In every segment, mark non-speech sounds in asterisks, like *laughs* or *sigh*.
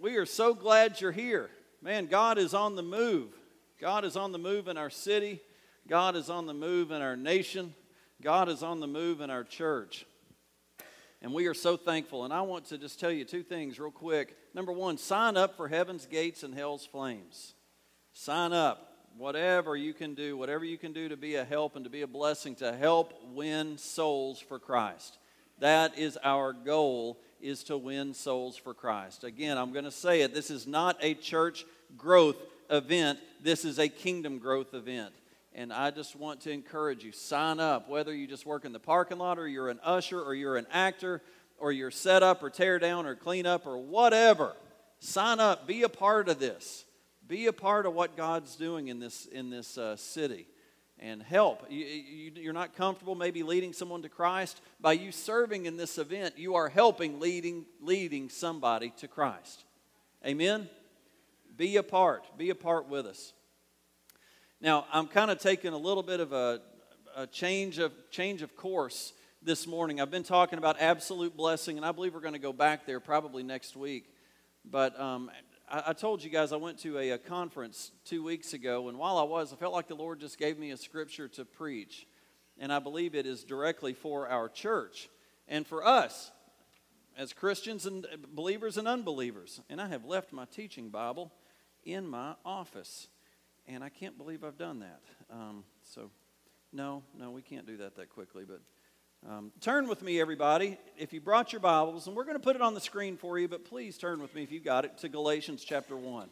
we are so glad you're here. Man, God is on the move. God is on the move in our city. God is on the move in our nation. God is on the move in our church. And we are so thankful. And I want to just tell you two things real quick. Number one, sign up for Heaven's Gates and Hell's Flames. Sign up. Whatever you can do, whatever you can do to be a help and to be a blessing to help win souls for Christ. That is our goal is to win souls for Christ. Again, I'm going to say it. This is not a church growth event. This is a kingdom growth event. And I just want to encourage you sign up, whether you just work in the parking lot or you're an usher or you're an actor or you're set up or tear down or clean up or whatever. Sign up, be a part of this. Be a part of what God's doing in this, in this uh, city and help. You, you, are not comfortable maybe leading someone to Christ. By you serving in this event, you are helping leading, leading somebody to Christ. Amen? Be a part. Be a part with us. Now, I'm kind of taking a little bit of a, a change, of, change of course this morning. I've been talking about absolute blessing, and I believe we're going to go back there probably next week. But um, I, I told you guys I went to a, a conference two weeks ago, and while I was, I felt like the Lord just gave me a scripture to preach. And I believe it is directly for our church and for us as Christians and believers and unbelievers. And I have left my teaching Bible in my office. And I can't believe I've done that. Um, so, no, no, we can't do that that quickly. But um, turn with me, everybody, if you brought your Bibles, and we're going to put it on the screen for you, but please turn with me if you got it to Galatians chapter 1.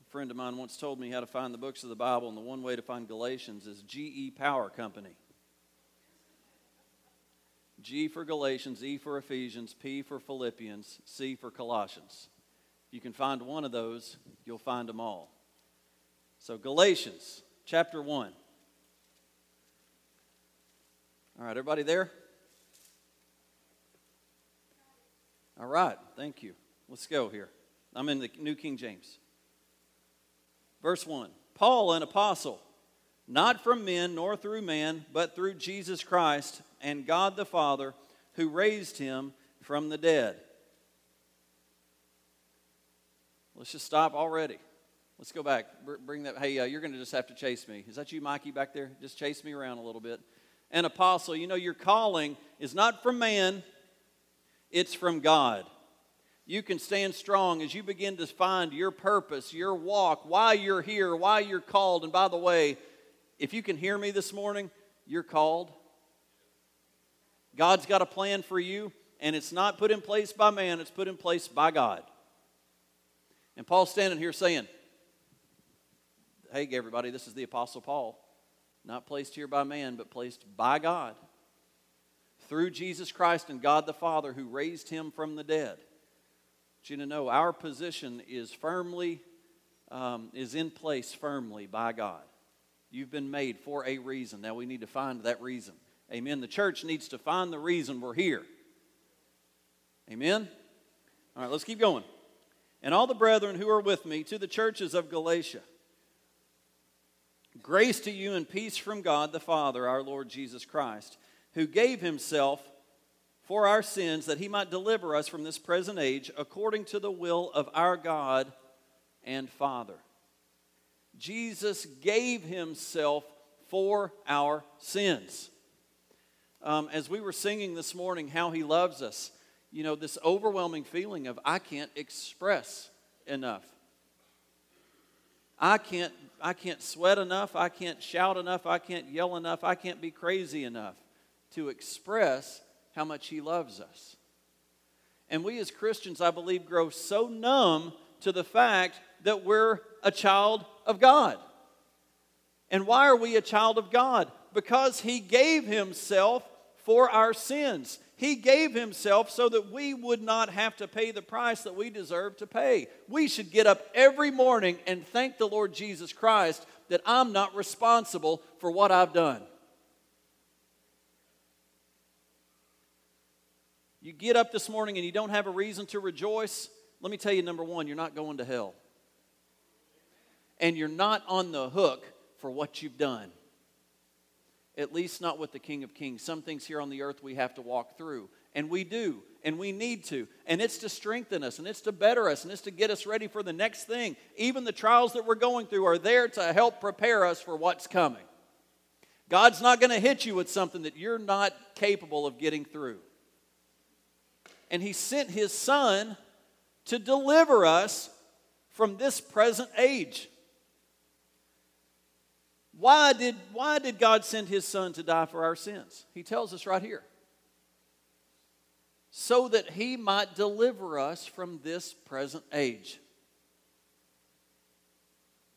A friend of mine once told me how to find the books of the Bible, and the one way to find Galatians is GE Power Company. G for Galatians, E for Ephesians, P for Philippians, C for Colossians. If you can find one of those, you'll find them all. So, Galatians chapter 1. All right, everybody there? All right, thank you. Let's go here. I'm in the New King James. Verse 1 Paul, an apostle, not from men nor through man, but through Jesus Christ and God the Father, who raised him from the dead. Let's just stop already. Let's go back. Bring that. Hey, uh, you're going to just have to chase me. Is that you, Mikey, back there? Just chase me around a little bit an apostle, you know, your calling is not from man, it's from God. You can stand strong as you begin to find your purpose, your walk, why you're here, why you're called. And by the way, if you can hear me this morning, you're called. God's got a plan for you, and it's not put in place by man, it's put in place by God. And Paul's standing here saying, Hey, everybody, this is the Apostle Paul not placed here by man, but placed by God through Jesus Christ and God the Father who raised him from the dead. But you to know our position is firmly, um, is in place firmly by God. You've been made for a reason. Now we need to find that reason. Amen. The church needs to find the reason we're here. Amen. All right, let's keep going. And all the brethren who are with me to the churches of Galatia. Grace to you and peace from God the Father, our Lord Jesus Christ, who gave himself for our sins that he might deliver us from this present age according to the will of our God and Father. Jesus gave himself for our sins. Um, as we were singing this morning, how he loves us, you know, this overwhelming feeling of I can't express enough. I can't I can't sweat enough, I can't shout enough, I can't yell enough, I can't be crazy enough to express how much He loves us. And we as Christians, I believe, grow so numb to the fact that we're a child of God. And why are we a child of God? Because He gave Himself for our sins. He gave himself so that we would not have to pay the price that we deserve to pay. We should get up every morning and thank the Lord Jesus Christ that I'm not responsible for what I've done. You get up this morning and you don't have a reason to rejoice. Let me tell you, number one, you're not going to hell. And you're not on the hook for what you've done at least not with the King of Kings. Some things here on the earth we have to walk through, and we do. and we need to. And it's to strengthen us, and it's to better us, and it's to get us ready for the next thing. Even the trials that we're going through are there to help prepare us for what's coming. God's not going to hit you with something that you're not capable of getting through. And He sent His Son to deliver us from this present age. Why did, why did God send His Son to die for our sins? He tells us right here. So that He might deliver us from this present age.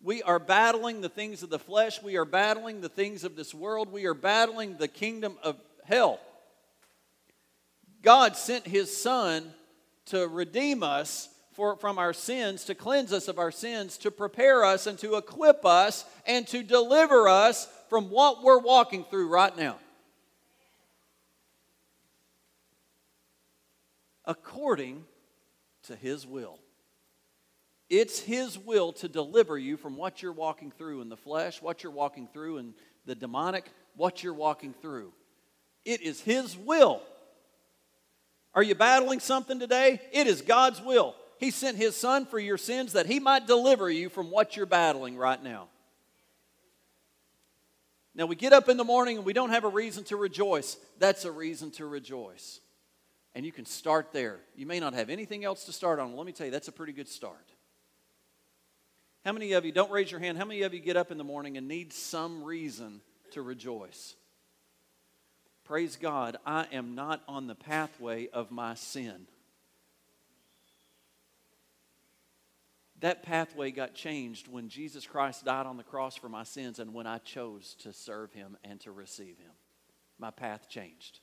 We are battling the things of the flesh. We are battling the things of this world. We are battling the kingdom of hell. God sent His Son to redeem us for, from our sins, to cleanse us of our sins, to prepare us and to equip us and to deliver us from what we're walking through right now. According to His will. It's His will to deliver you from what you're walking through in the flesh, what you're walking through in the demonic, what you're walking through. It is His will. Are you battling something today? It is God's will. He sent His Son for your sins that He might deliver you from what you're battling right now. Now, we get up in the morning and we don't have a reason to rejoice. That's a reason to rejoice. And you can start there. You may not have anything else to start on. Let me tell you, that's a pretty good start. How many of you, don't raise your hand, how many of you get up in the morning and need some reason to rejoice? Praise God, I am not on the pathway of my sin. That pathway got changed when Jesus Christ died on the cross for my sins and when I chose to serve Him and to receive Him. My path changed.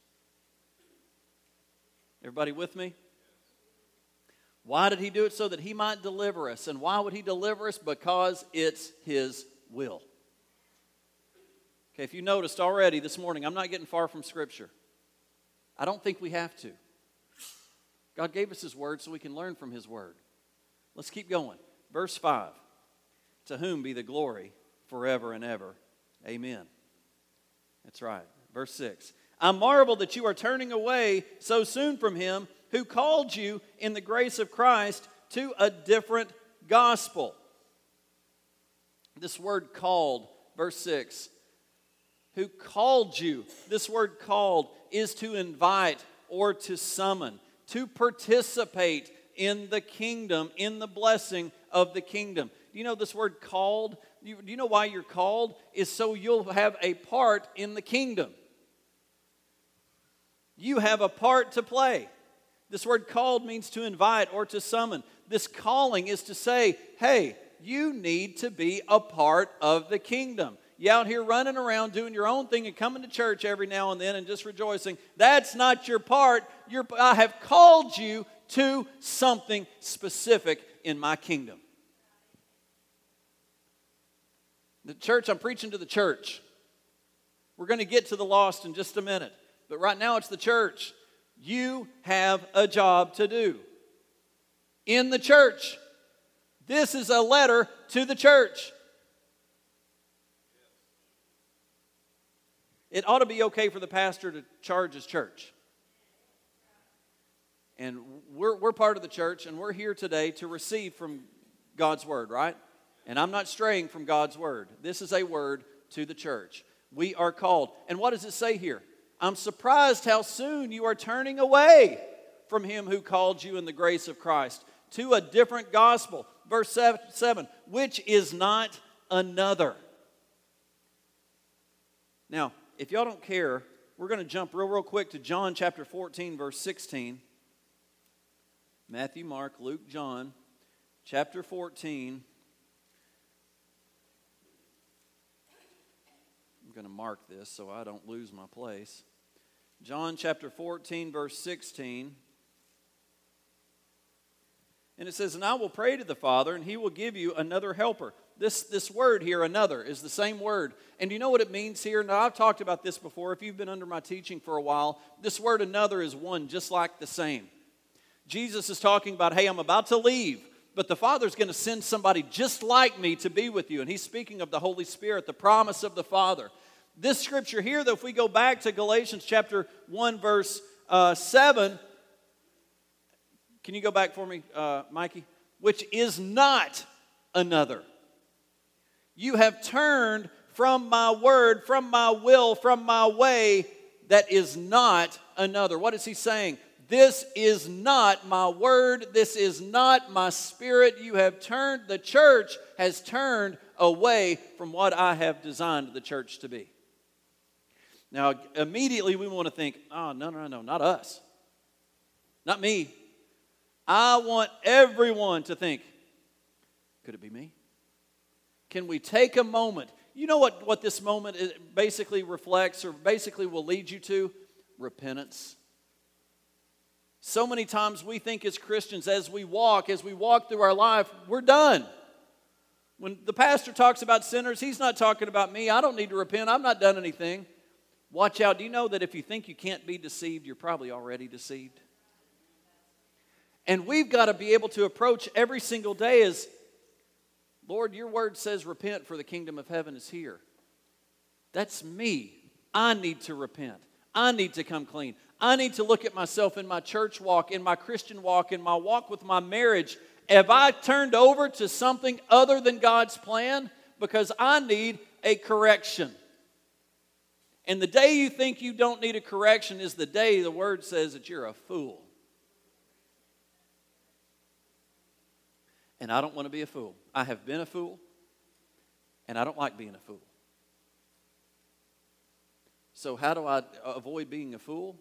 Everybody with me? Why did he do it? So that he might deliver us. And why would he deliver us? Because it's his will. Okay, if you noticed already this morning, I'm not getting far from Scripture. I don't think we have to. God gave us his word so we can learn from his word. Let's keep going. Verse 5 To whom be the glory forever and ever. Amen. That's right. Verse 6 I marvel that you are turning away so soon from him who called you in the grace of Christ to a different gospel. This word called, verse 6, who called you, this word called is to invite or to summon, to participate in the kingdom, in the blessing of the kingdom. Do you know this word called? Do you know why you're called? Is so you'll have a part in the kingdom. You have a part to play. This word called means to invite or to summon. This calling is to say, hey, you need to be a part of the kingdom. You out here running around doing your own thing and coming to church every now and then and just rejoicing. That's not your part. I have called you to something specific in my kingdom. The church, I'm preaching to the church. We're going to get to the lost in just a minute. But right now it's the church. You have a job to do in the church. This is a letter to the church. It ought to be okay for the pastor to charge his church. And we're, we're part of the church, and we're here today to receive from God's word, right? And I'm not straying from God's word. This is a word to the church. We are called. And what does it say here? I'm surprised how soon you are turning away from him who called you in the grace of Christ to a different gospel. Verse 7 which is not another. Now, if y'all don't care, we're going to jump real, real quick to John chapter 14, verse 16. Matthew, Mark, Luke, John, chapter 14. I'm going to mark this so I don't lose my place. John chapter 14, verse 16. And it says, And I will pray to the Father, and he will give you another helper. This, this word here, another, is the same word. And you know what it means here? Now, I've talked about this before. If you've been under my teaching for a while, this word another is one, just like the same. Jesus is talking about, hey, I'm about to leave, but the Father's going to send somebody just like me to be with you. And he's speaking of the Holy Spirit, the promise of the Father. This scripture here, though, if we go back to Galatians chapter 1, verse uh, 7, Can you go back for me, uh, Mikey? Which is not another. You have turned from my word, from my will, from my way that is not another. What is he saying? This is not my word. This is not my spirit. You have turned, the church has turned away from what I have designed the church to be. Now, immediately we want to think, oh, no, no, no, not us. Not me. I want everyone to think, could it be me? Can we take a moment? You know what, what this moment basically reflects or basically will lead you to? Repentance. So many times we think as Christians, as we walk, as we walk through our life, we're done. When the pastor talks about sinners, he's not talking about me. I don't need to repent. I've not done anything. Watch out. Do you know that if you think you can't be deceived, you're probably already deceived? And we've got to be able to approach every single day as Lord, your word says, repent for the kingdom of heaven is here. That's me. I need to repent. I need to come clean. I need to look at myself in my church walk, in my Christian walk, in my walk with my marriage. Have I turned over to something other than God's plan? Because I need a correction. And the day you think you don't need a correction is the day the word says that you're a fool. And I don't want to be a fool. I have been a fool, and I don't like being a fool. So, how do I avoid being a fool?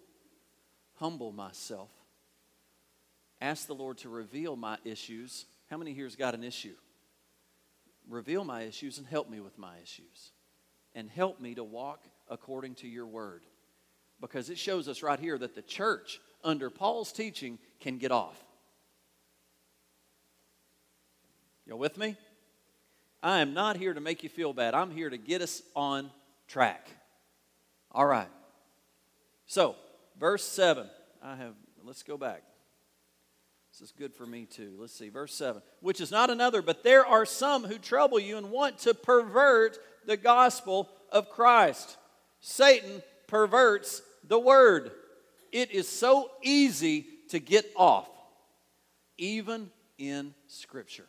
Humble myself. Ask the Lord to reveal my issues. How many here's got an issue? Reveal my issues and help me with my issues. And help me to walk according to your word. Because it shows us right here that the church, under Paul's teaching, can get off. You with me? I am not here to make you feel bad. I'm here to get us on track. All right. So, verse 7. I have, let's go back. This is good for me too. Let's see, verse 7. Which is not another, but there are some who trouble you and want to pervert the gospel of Christ. Satan perverts the word. It is so easy to get off, even in Scripture.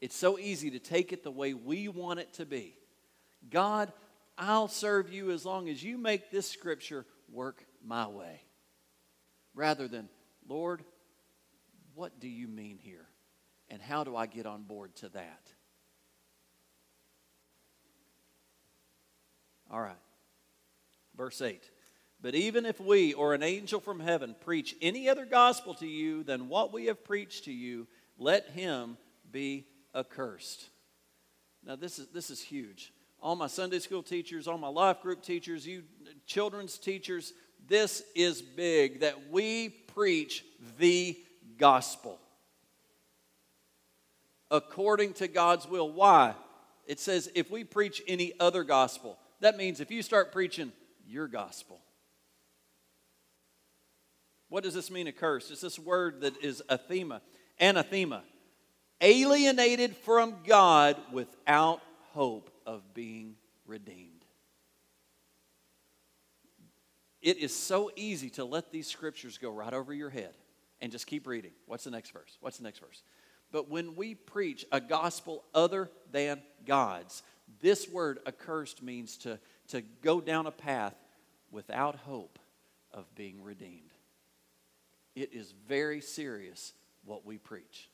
It's so easy to take it the way we want it to be. God, I'll serve you as long as you make this Scripture work my way. Rather than, Lord, what do you mean here? And how do I get on board to that? All right. Verse 8. But even if we or an angel from heaven preach any other gospel to you than what we have preached to you, let him be accursed. Now, this is, this is huge. All my Sunday school teachers, all my life group teachers, you children's teachers, this is big that we preach the gospel according to God's will. Why? It says if we preach any other gospel, that means if you start preaching your gospel. What does this mean, a curse? It's this word that is athema, anathema, alienated from God without hope of being redeemed. It is so easy to let these scriptures go right over your head and just keep reading. What's the next verse? What's the next verse? But when we preach a gospel other than God's, this word accursed means to, to go down a path without hope of being redeemed. It is very serious what we preach.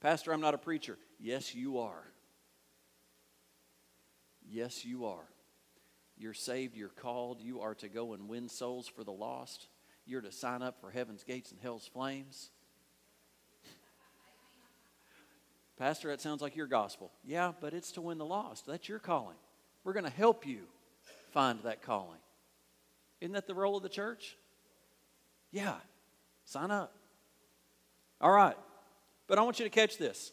Pastor, I'm not a preacher. Yes, you are. Yes, you are. You're saved, you're called, you are to go and win souls for the lost. You're to sign up for heaven's gates and hell's flames. Pastor, that sounds like your gospel. Yeah, but it's to win the lost. That's your calling. We're going to help you find that calling. Isn't that the role of the church? Yeah, sign up. All right, but I want you to catch this.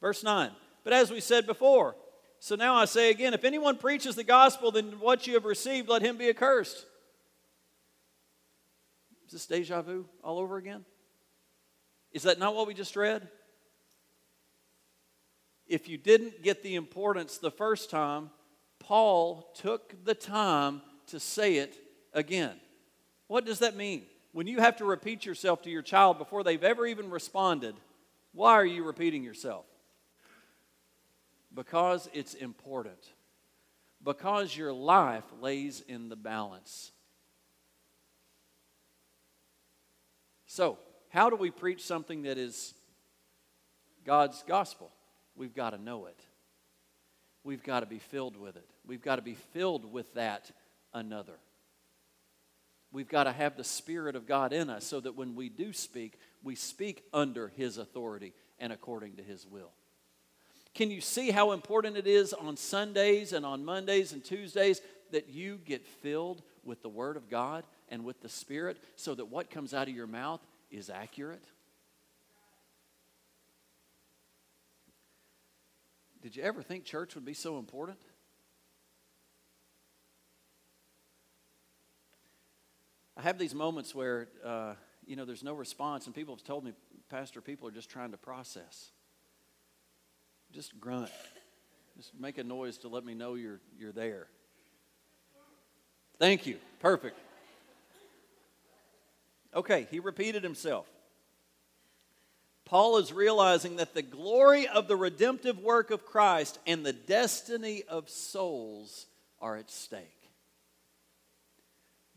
Verse 9. But as we said before, so now I say again if anyone preaches the gospel, then what you have received, let him be accursed. Is this deja vu all over again? Is that not what we just read? If you didn't get the importance the first time, Paul took the time to say it again. What does that mean? when you have to repeat yourself to your child before they've ever even responded, why are you repeating yourself? Because it's important. Because your life lays in the balance. So, how do we preach something that is God's gospel? We've got to know it. We've got to be filled with it. We've got to be filled with that another. We've got to have the Spirit of God in us so that when we do speak, we speak under His authority and according to His will. Can you see how important it is on Sundays and on Mondays and Tuesdays that you get filled with the Word of God and with the Spirit so that what comes out of your mouth is accurate? Did you ever think church would be so important? I have these moments where, uh, you know, there's no response, and people have told me, Pastor, people are just trying to process. Just grunt. Just make a noise to let me know you're, you're there. Thank you. Perfect. Okay, he repeated himself. Paul is realizing that the glory of the redemptive work of Christ and the destiny of souls are at stake.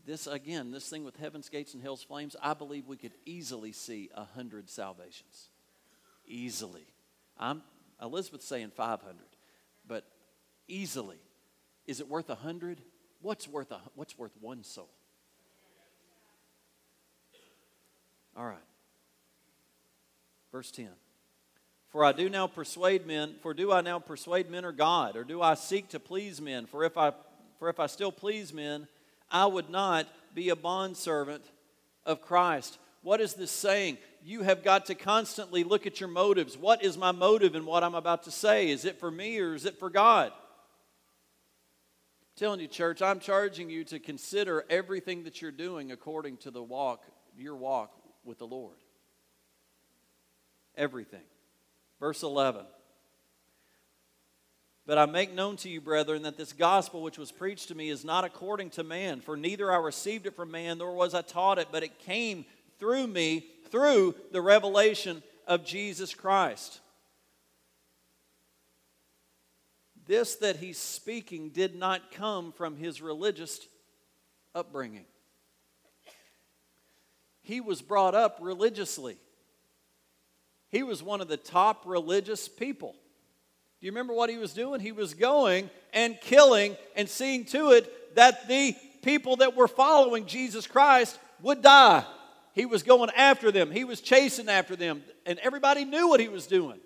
This, again, this thing with heaven's gates and hell's flames, I believe we could easily see a hundred salvations. Easily. I'm Elizabeth's saying 500, but easily. Is it worth a hundred? What's worth a, what's worth one soul? All right. Verse 10. For I do now persuade men, for do I now persuade men or God, or do I seek to please men? For if I for if I still please men, I would not be a bondservant of Christ. What is this saying? You have got to constantly look at your motives. What is my motive in what I'm about to say? Is it for me or is it for God? I'm telling you, church, I'm charging you to consider everything that you're doing according to the walk, your walk with the Lord. Everything. Verse 11. But I make known to you, brethren, that this gospel which was preached to me is not according to man, for neither I received it from man, nor was I taught it, but it came through me, through the revelation of Jesus Christ. This that he's speaking did not come from his religious upbringing. He was brought up religiously. He was one of the top religious people. Do you remember what he was doing? He was going and killing and seeing to it that the people that were following Jesus Christ would die. He was going after them, he was chasing after them, and everybody knew what he was doing.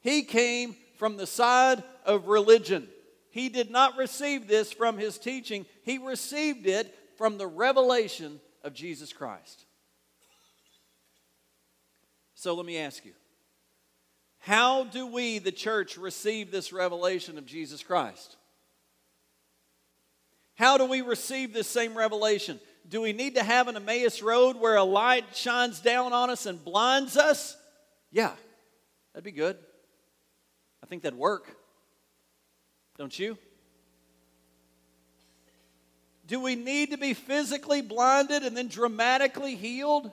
He came from the side of religion. He did not receive this from his teaching, he received it from the revelation of Jesus Christ. So let me ask you how do we, the church, receive this revelation of Jesus Christ? How do we receive this same revelation? Do we need to have an Emmaus road where a light shines down on us and blinds us? Yeah, that'd be good. I think that'd work. Don't you? Do we need to be physically blinded and then dramatically healed?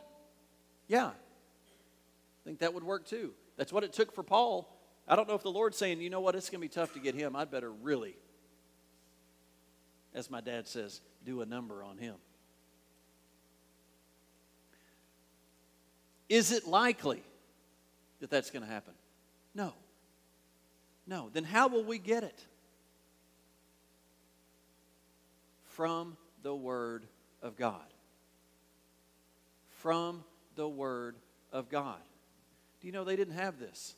Yeah, I think that would work too. That's what it took for Paul. I don't know if the Lord's saying, you know what, it's going to be tough to get him. I'd better really, as my dad says, do a number on him. Is it likely that that's going to happen? No. No. Then how will we get it? From the Word of God. From the Word of God. Do you know they didn't have this?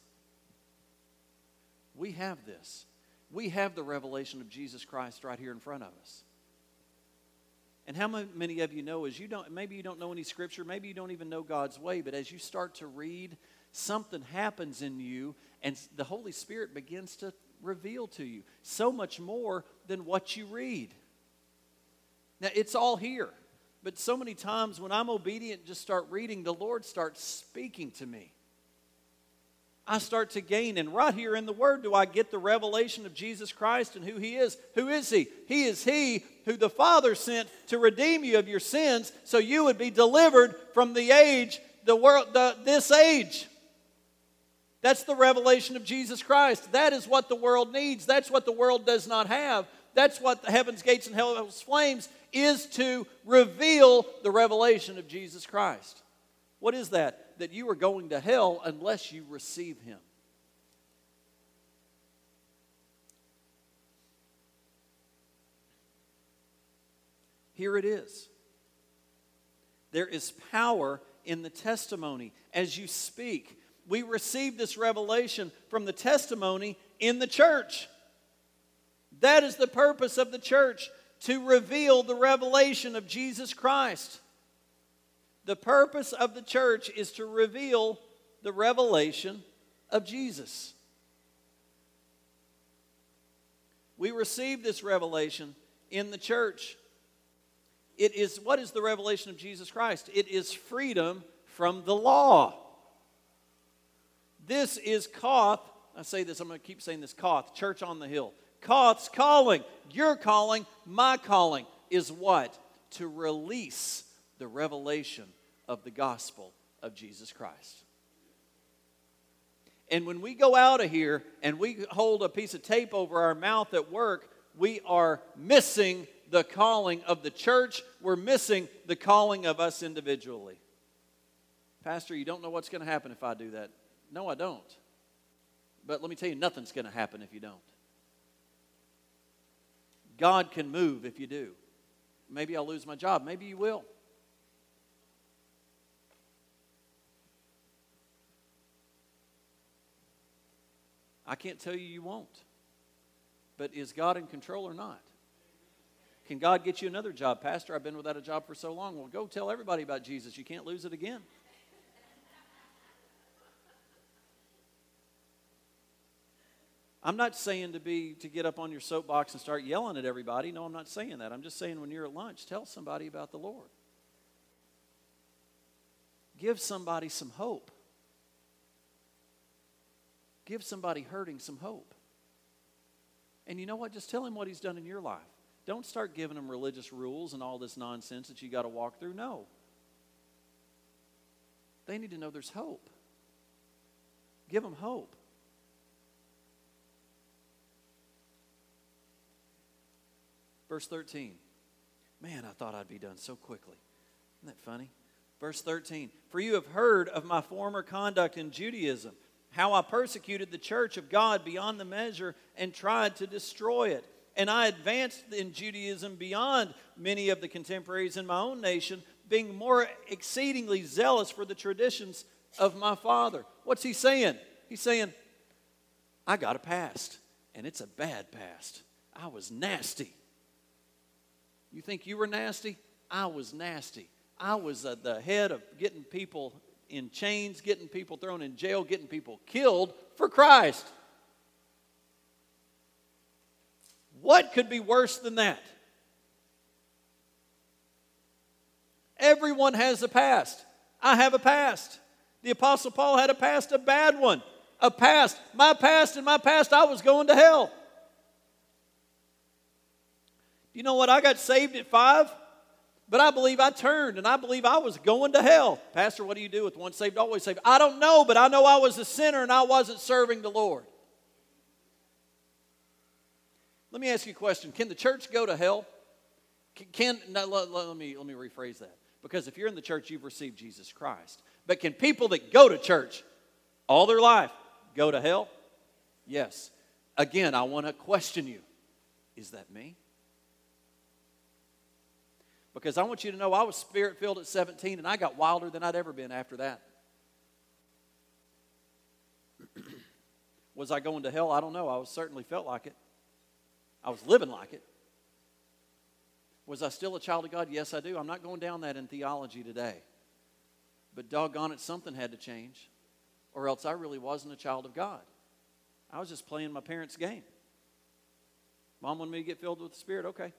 We have this. We have the revelation of Jesus Christ right here in front of us. And how many of you know as you don't maybe you don't know any scripture, maybe you don't even know God's way, but as you start to read, something happens in you and the Holy Spirit begins to reveal to you so much more than what you read. Now it's all here. But so many times when I'm obedient, just start reading, the Lord starts speaking to me. I start to gain. And right here in the Word, do I get the revelation of Jesus Christ and who He is? Who is He? He is He who the Father sent to redeem you of your sins so you would be delivered from the age, the world, the, this age. That's the revelation of Jesus Christ. That is what the world needs. That's what the world does not have. That's what the heaven's gates and hell's flames is to reveal the revelation of Jesus Christ. What is that? That you are going to hell unless you receive Him. Here it is. There is power in the testimony as you speak. We receive this revelation from the testimony in the church. That is the purpose of the church to reveal the revelation of Jesus Christ. The purpose of the church is to reveal the revelation of Jesus. We receive this revelation in the church. It is what is the revelation of Jesus Christ? It is freedom from the law. This is Koth. I say this, I'm going to keep saying this Koth, Church on the Hill. Koth's calling, your calling, my calling is what? To release the revelation of the gospel of Jesus Christ. And when we go out of here and we hold a piece of tape over our mouth at work, we are missing the calling of the church. We're missing the calling of us individually. Pastor, you don't know what's going to happen if I do that. No, I don't. But let me tell you, nothing's going to happen if you don't. God can move if you do. Maybe I'll lose my job. Maybe you will. I can't tell you you won't. But is God in control or not? Can God get you another job? Pastor, I've been without a job for so long. Well, go tell everybody about Jesus. You can't lose it again. I'm not saying to be to get up on your soapbox and start yelling at everybody. No, I'm not saying that. I'm just saying when you're at lunch, tell somebody about the Lord. Give somebody some hope. Give somebody hurting some hope. And you know what? Just tell him what he's done in your life. Don't start giving them religious rules and all this nonsense that you got to walk through. No. They need to know there's hope. Give them hope. Verse 13. Man, I thought I'd be done so quickly. Isn't that funny? Verse 13. For you have heard of my former conduct in Judaism how I persecuted the church of God beyond the measure and tried to destroy it. And I advanced in Judaism beyond many of the contemporaries in my own nation, being more exceedingly zealous for the traditions of my father. What's he saying? He's saying, I got a past, and it's a bad past. I was nasty. You think you were nasty? I was nasty. I was uh, the head of getting people in chains, getting people thrown in jail, getting people killed for Christ. What could be worse than that? Everyone has a past. I have a past. The Apostle Paul had a past, a bad one. A past. My past and my past, I was going to hell. Do you know what? I got saved at five. But I believe I turned and I believe I was going to hell. Pastor, what do you do with once saved, always saved? I don't know, but I know I was a sinner and I wasn't serving the Lord. Let me ask you a question Can the church go to hell? Can, no, let, let, me, let me rephrase that. Because if you're in the church, you've received Jesus Christ. But can people that go to church all their life go to hell? Yes. Again, I want to question you. Is that me? Because I want you to know I was spirit filled at 17 and I got wilder than I'd ever been after that. *clears throat* was I going to hell? I don't know. I was, certainly felt like it. I was living like it. Was I still a child of God? Yes, I do. I'm not going down that in theology today. But doggone it, something had to change, or else I really wasn't a child of God. I was just playing my parents' game. Mom wanted me to get filled with the Spirit. Okay,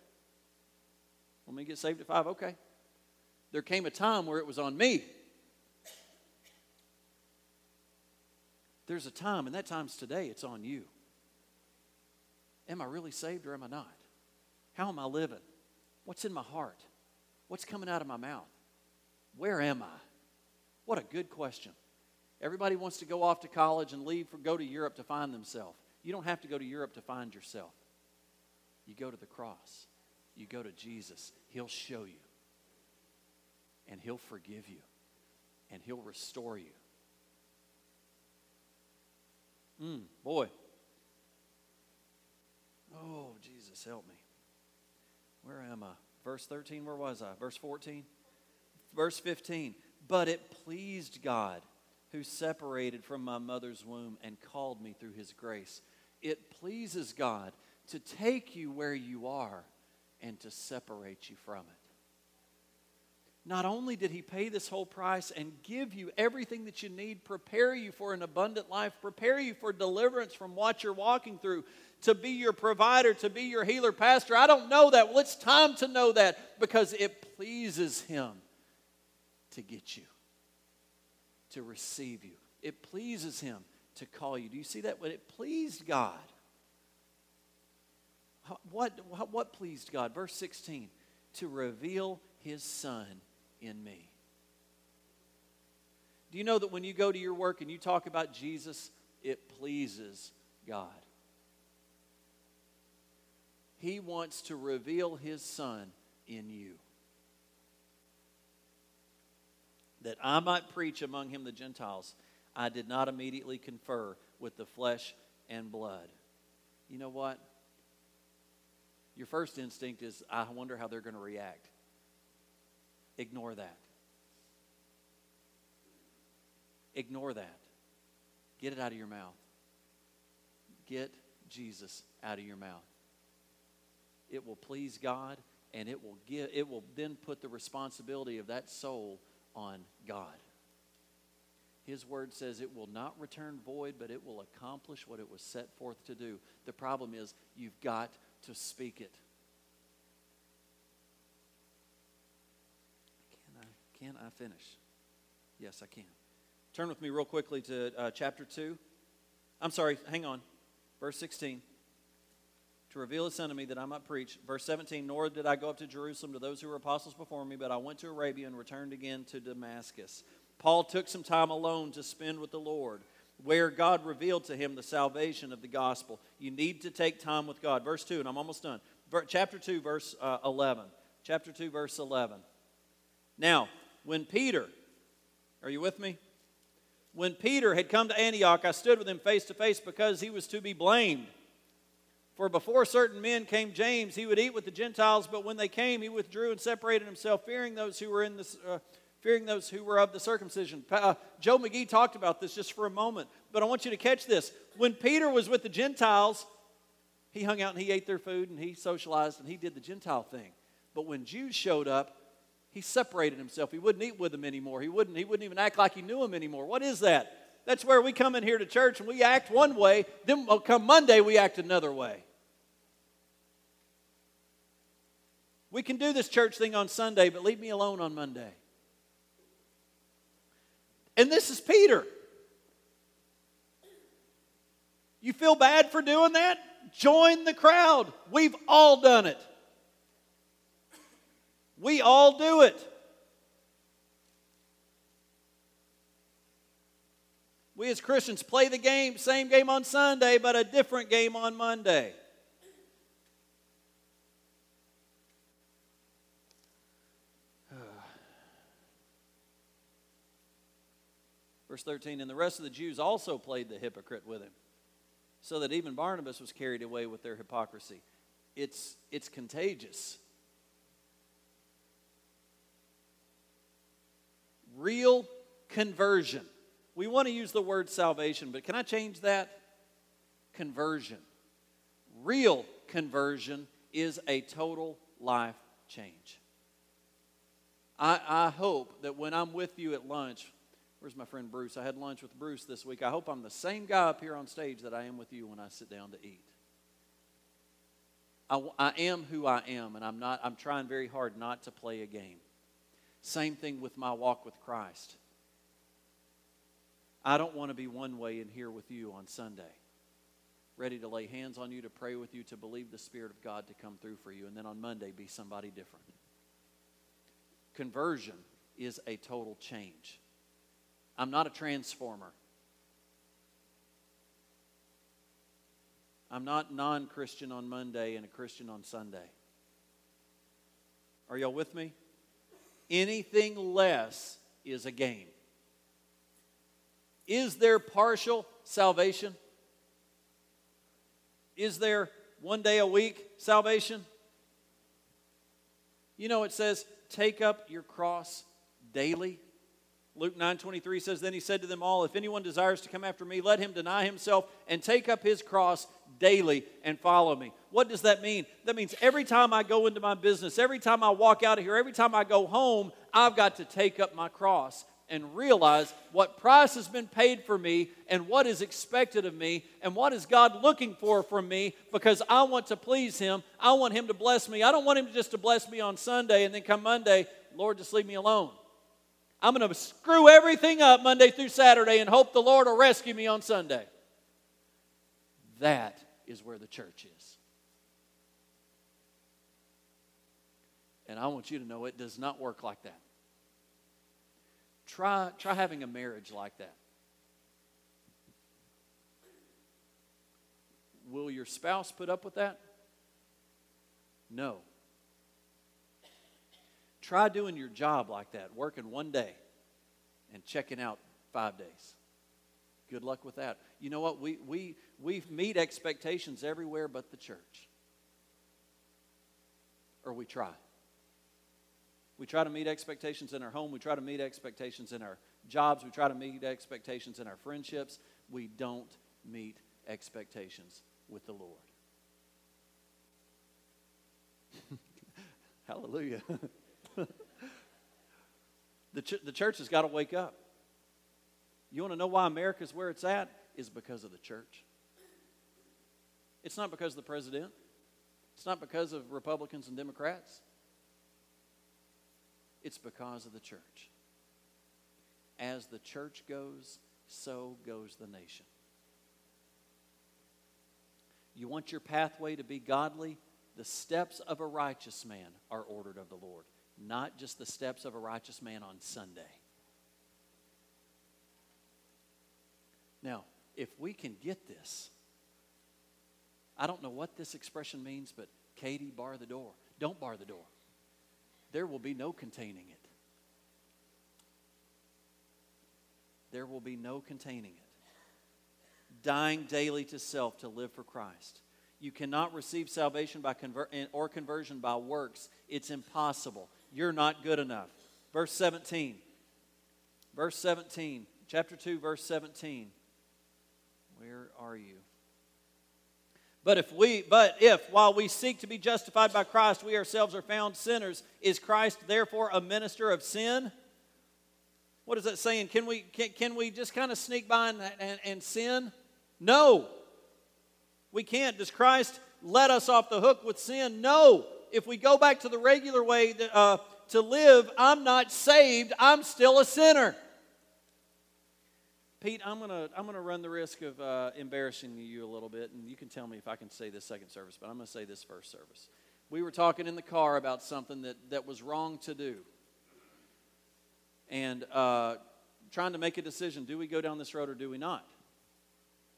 Want me to get saved at five? Okay. There came a time where it was on me. there's a time, and that time's today, it's on you. Am I really saved or am I not? How am I living? What's in my heart? What's coming out of my mouth? Where am I? What a good question. Everybody wants to go off to college and leave for go to Europe to find themselves. You don't have to go to Europe to find yourself. You go to the cross. You go to Jesus. He'll show you. And he'll forgive you. And he'll restore you. Mm, boy. Oh, Jesus, help me. Where am I? Verse 13, where was I? Verse 14? Verse 15. But it pleased God who separated from my mother's womb and called me through his grace. It pleases God to take you where you are and to separate you from it. Not only did he pay this whole price and give you everything that you need, prepare you for an abundant life, prepare you for deliverance from what you're walking through, to be your provider, to be your healer, pastor. I don't know that. Well, it's time to know that because it pleases him to get you, to receive you. It pleases him to call you. Do you see that? When it pleased God. What, what pleased God? Verse 16 to reveal his son in me. Do you know that when you go to your work and you talk about Jesus, it pleases God? He wants to reveal His Son in you. That I might preach among him the Gentiles, I did not immediately confer with the flesh and blood. You know what? Your first instinct is, I wonder how they're going to react. Ignore that. Ignore that. Get it out of your mouth. Get Jesus out of your mouth. It will please God and it will give it will then put the responsibility of that soul on God. His word says it will not return void, but it will accomplish what it was set forth to do. The problem is you've got to speak it. Can I can I finish? Yes, I can. Turn with me real quickly to uh, chapter 2. I'm sorry, hang on. Verse 16. To reveal his me that I might preach. Verse 17. Nor did I go up to Jerusalem to those who were apostles before me, but I went to Arabia and returned again to Damascus. Paul took some time alone to spend with the Lord, where God revealed to him the salvation of the gospel. You need to take time with God. Verse 2, and I'm almost done. Chapter 2, verse uh, 11. Chapter 2, verse 11. Now, when Peter, are you with me? When Peter had come to Antioch, I stood with him face to face because he was to be blamed. For before certain men came James, he would eat with the Gentiles, but when they came, he withdrew and separated himself, fearing those who were in this. Uh, fearing those who were of the circumcision. Uh, Joe McGee talked about this just for a moment, but I want you to catch this. When Peter was with the Gentiles, he hung out and he ate their food and he socialized and he did the Gentile thing. But when Jews showed up, he separated himself. He wouldn't eat with them anymore. He wouldn't, he wouldn't even act like he knew them anymore. What is that? That's where we come in here to church and we act one way, then come Monday, we act another way. We can do this church thing on Sunday, but leave me alone on Monday. And this is Peter. You feel bad for doing that? Join the crowd. We've all done it. We all do it. We as Christians play the game, same game on Sunday, but a different game on Monday. Verse 13, and the rest of the Jews also played the hypocrite with him, so that even Barnabas was carried away with their hypocrisy. It's, it's contagious. real conversion. We want to use the word salvation, but can I change that? Conversion. Real conversion is a total life change. I, I hope that when I'm with you at lunch, where's my friend Bruce? I had lunch with Bruce this week. I hope I'm the same guy up here on stage that I am with you when I sit down to eat. I, I am who I am, and I'm not. I'm trying very hard not to play a game. Same thing with my walk with Christ. I don't want to be one way in here with you on Sunday, ready to lay hands on you, to pray with you, to believe the Spirit of God to come through for you, and then on Monday be somebody different. Conversion is a total change. I'm not a transformer. I'm not non Christian on Monday and a Christian on Sunday. Are y'all with me? Anything less is a gain. Is there partial salvation? Is there one day a week salvation? You know, it says, take up your cross daily. Luke 9:23 says then he said to them all if anyone desires to come after me let him deny himself and take up his cross daily and follow me. What does that mean? That means every time I go into my business, every time I walk out of here, every time I go home, I've got to take up my cross and realize what price has been paid for me and what is expected of me and what is God looking for from me because I want to please him. I want him to bless me. I don't want him just to bless me on Sunday and then come Monday, Lord, just leave me alone. I'm going to screw everything up Monday through Saturday and hope the Lord will rescue me on Sunday. That is where the church is. And I want you to know it does not work like that. Try, try having a marriage like that. Will your spouse put up with that? No. Try doing your job like that, working one day and checking out five days. Good luck with that. You know what? We, we, we meet expectations everywhere but the church. Or we try. We try to meet expectations in our home. We try to meet expectations in our jobs. We try to meet expectations in our friendships. We don't meet expectations with the Lord. *laughs* Hallelujah. *laughs* the, ch- the church has got to wake up. You want to know why America's where it's at? Is because of the church. It's not because of the president. It's not because of Republicans and Democrats. It's because of the church. As the church goes, so goes the nation. You want your pathway to be godly? The steps of a righteous man are ordered of the Lord not just the steps of a righteous man on Sunday. Now, if we can get this, I don't know what this expression means, but Katie, bar the door. Don't bar the door. There will be no containing it. There will be no containing it. Dying daily to self to live for Christ. You cannot receive salvation by conver- or conversion by works. It's impossible. You're not good enough. Verse 17. Verse 17. Chapter 2, verse 17. Where are you? But if we but if while we seek to be justified by Christ we ourselves are found sinners is Christ therefore a minister of sin? What is that saying? Can we can, can we just kind of sneak by and, and, and sin? No. We can't. Does Christ let us off the hook with sin? No if we go back to the regular way uh, to live, I'm not saved, I'm still a sinner. Pete, I'm going to I'm gonna run the risk of uh, embarrassing you a little bit, and you can tell me if I can say this second service, but I'm going to say this first service. We were talking in the car about something that, that was wrong to do. And uh, trying to make a decision do we go down this road or do we not?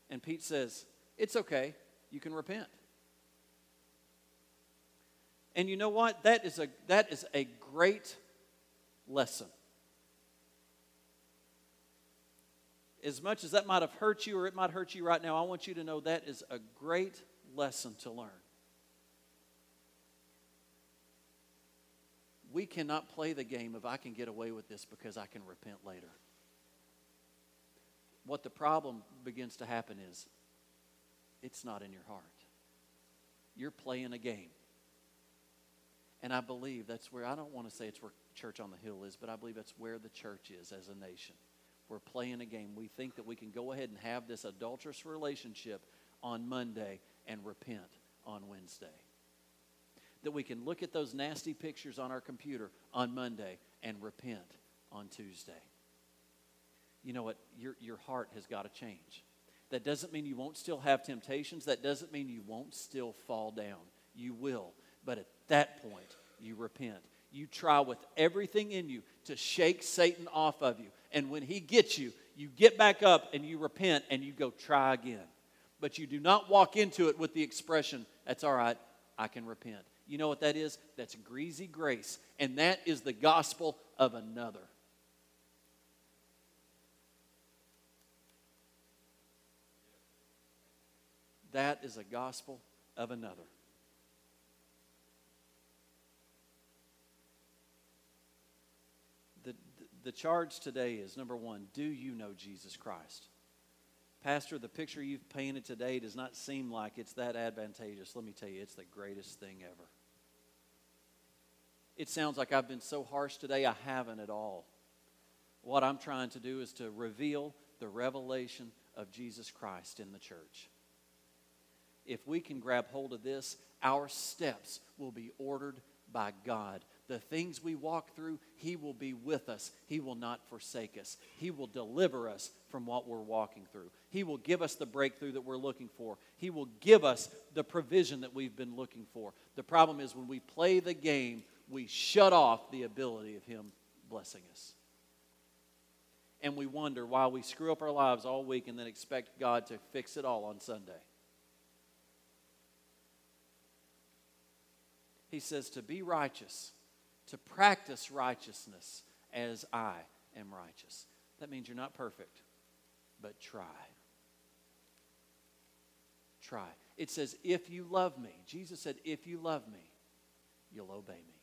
And Pete says, It's okay, you can repent. And you know what? That is a, that is a great lesson. As much as that might have hurt you or it might hurt you right now, I want you to know that is a great lesson to learn. We cannot play the game of I can get away with this because I can repent later. What the problem begins to happen is it's not in your heart. You're playing a game. And I believe that's where, I don't want to say it's where Church on the Hill is, but I believe that's where the church is as a nation. We're playing a game. We think that we can go ahead and have this adulterous relationship on Monday and repent on Wednesday. That we can look at those nasty pictures on our computer on Monday and repent on Tuesday. you know what? Your, your heart has got to change. That doesn't mean you won't still have temptations. That doesn't mean you won't still fall down. You will. But at that point, you repent. You try with everything in you to shake Satan off of you. And when he gets you, you get back up and you repent and you go try again. But you do not walk into it with the expression, that's all right, I can repent. You know what that is? That's greasy grace. And that is the gospel of another. That is a gospel of another. The, charge today is number one, do you know Jesus Christ? Pastor, the picture you've painted today does not seem like it's that advantageous. Let me tell you, it's the greatest thing ever. It sounds like I've been so harsh today, I haven't at all. What I'm trying to do is to reveal the revelation of Jesus Christ in the church. If we can grab hold of this, our steps will be ordered by God. The things we walk through, He will be with us. He will not forsake us. He will deliver us from what we're walking through. He will give us the breakthrough that we're looking for. He will give us the provision that we've been looking for. The problem is when we play the game, we shut off the ability of Him blessing us. And we wonder why we screw up our lives all week and then expect God to fix it all on Sunday. he says to be righteous, to practice righteousness as I am righteous. That means you're not perfect, but try. Try. It says, if you love me, Jesus said, if you love me, you'll obey me.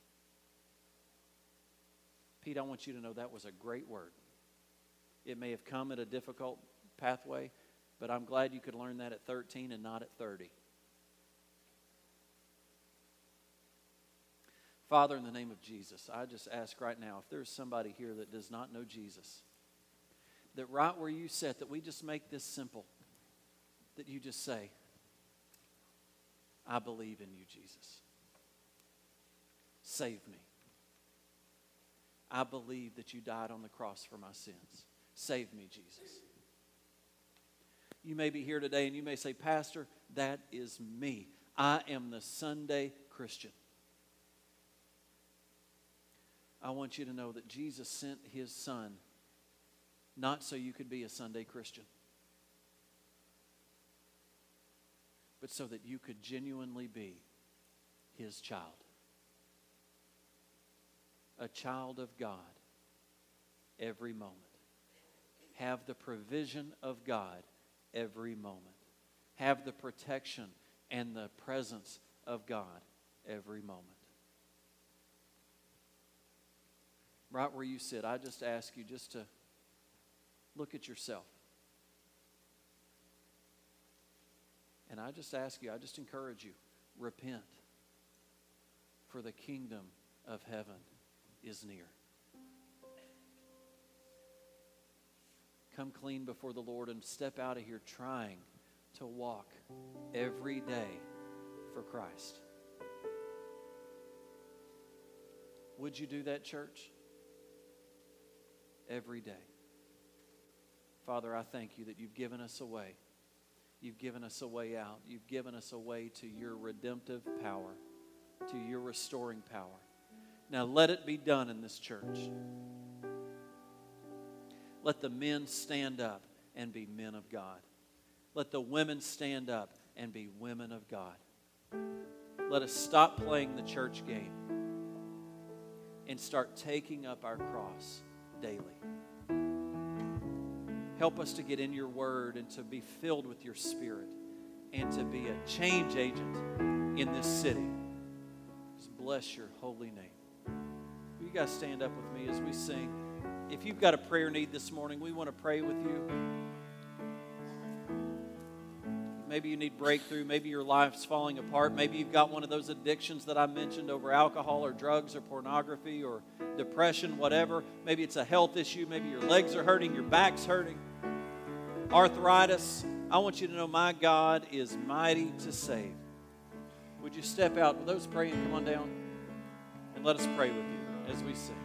Pete, I want you to know that was a great word. It may have come at a difficult pathway, but I'm glad you could learn that at 13 and not at 30. Father, in the name of Jesus, I just ask right now if there's somebody here that does not know Jesus, that right where you sit, that we just make this simple, that you just say, I believe in you, Jesus. Save me. I believe that you died on the cross for my sins. Save me, Jesus. You may be here today and you may say, Pastor, that is me. I am the Sunday Christian. I want you to know that Jesus sent his son not so you could be a Sunday Christian, but so that you could genuinely be his child. A child of God every moment. Have the provision of God every moment. Have the protection and the presence of God every moment. Right where you sit, I just ask you just to look at yourself. And I just ask you, I just encourage you, repent, for the kingdom of heaven is near. Come clean before the Lord and step out of here trying to walk every day for Christ. Would you do that, church? Every day. Father, I thank you that you've given us a way. You've given us a way out. You've given us a way to your redemptive power, to your restoring power. Now let it be done in this church. Let the men stand up and be men of God. Let the women stand up and be women of God. Let us stop playing the church game and start taking up our cross daily. Help us to get in your word and to be filled with your spirit and to be a change agent in this city. Just bless your holy name. Will you guys stand up with me as we sing? If you've got a prayer need this morning, we want to pray with you. Maybe you need breakthrough. Maybe your life's falling apart. Maybe you've got one of those addictions that I mentioned over alcohol or drugs or pornography or depression, whatever. Maybe it's a health issue. Maybe your legs are hurting, your back's hurting, arthritis. I want you to know my God is mighty to save. Would you step out? Those praying, come on down and let us pray with you as we sing.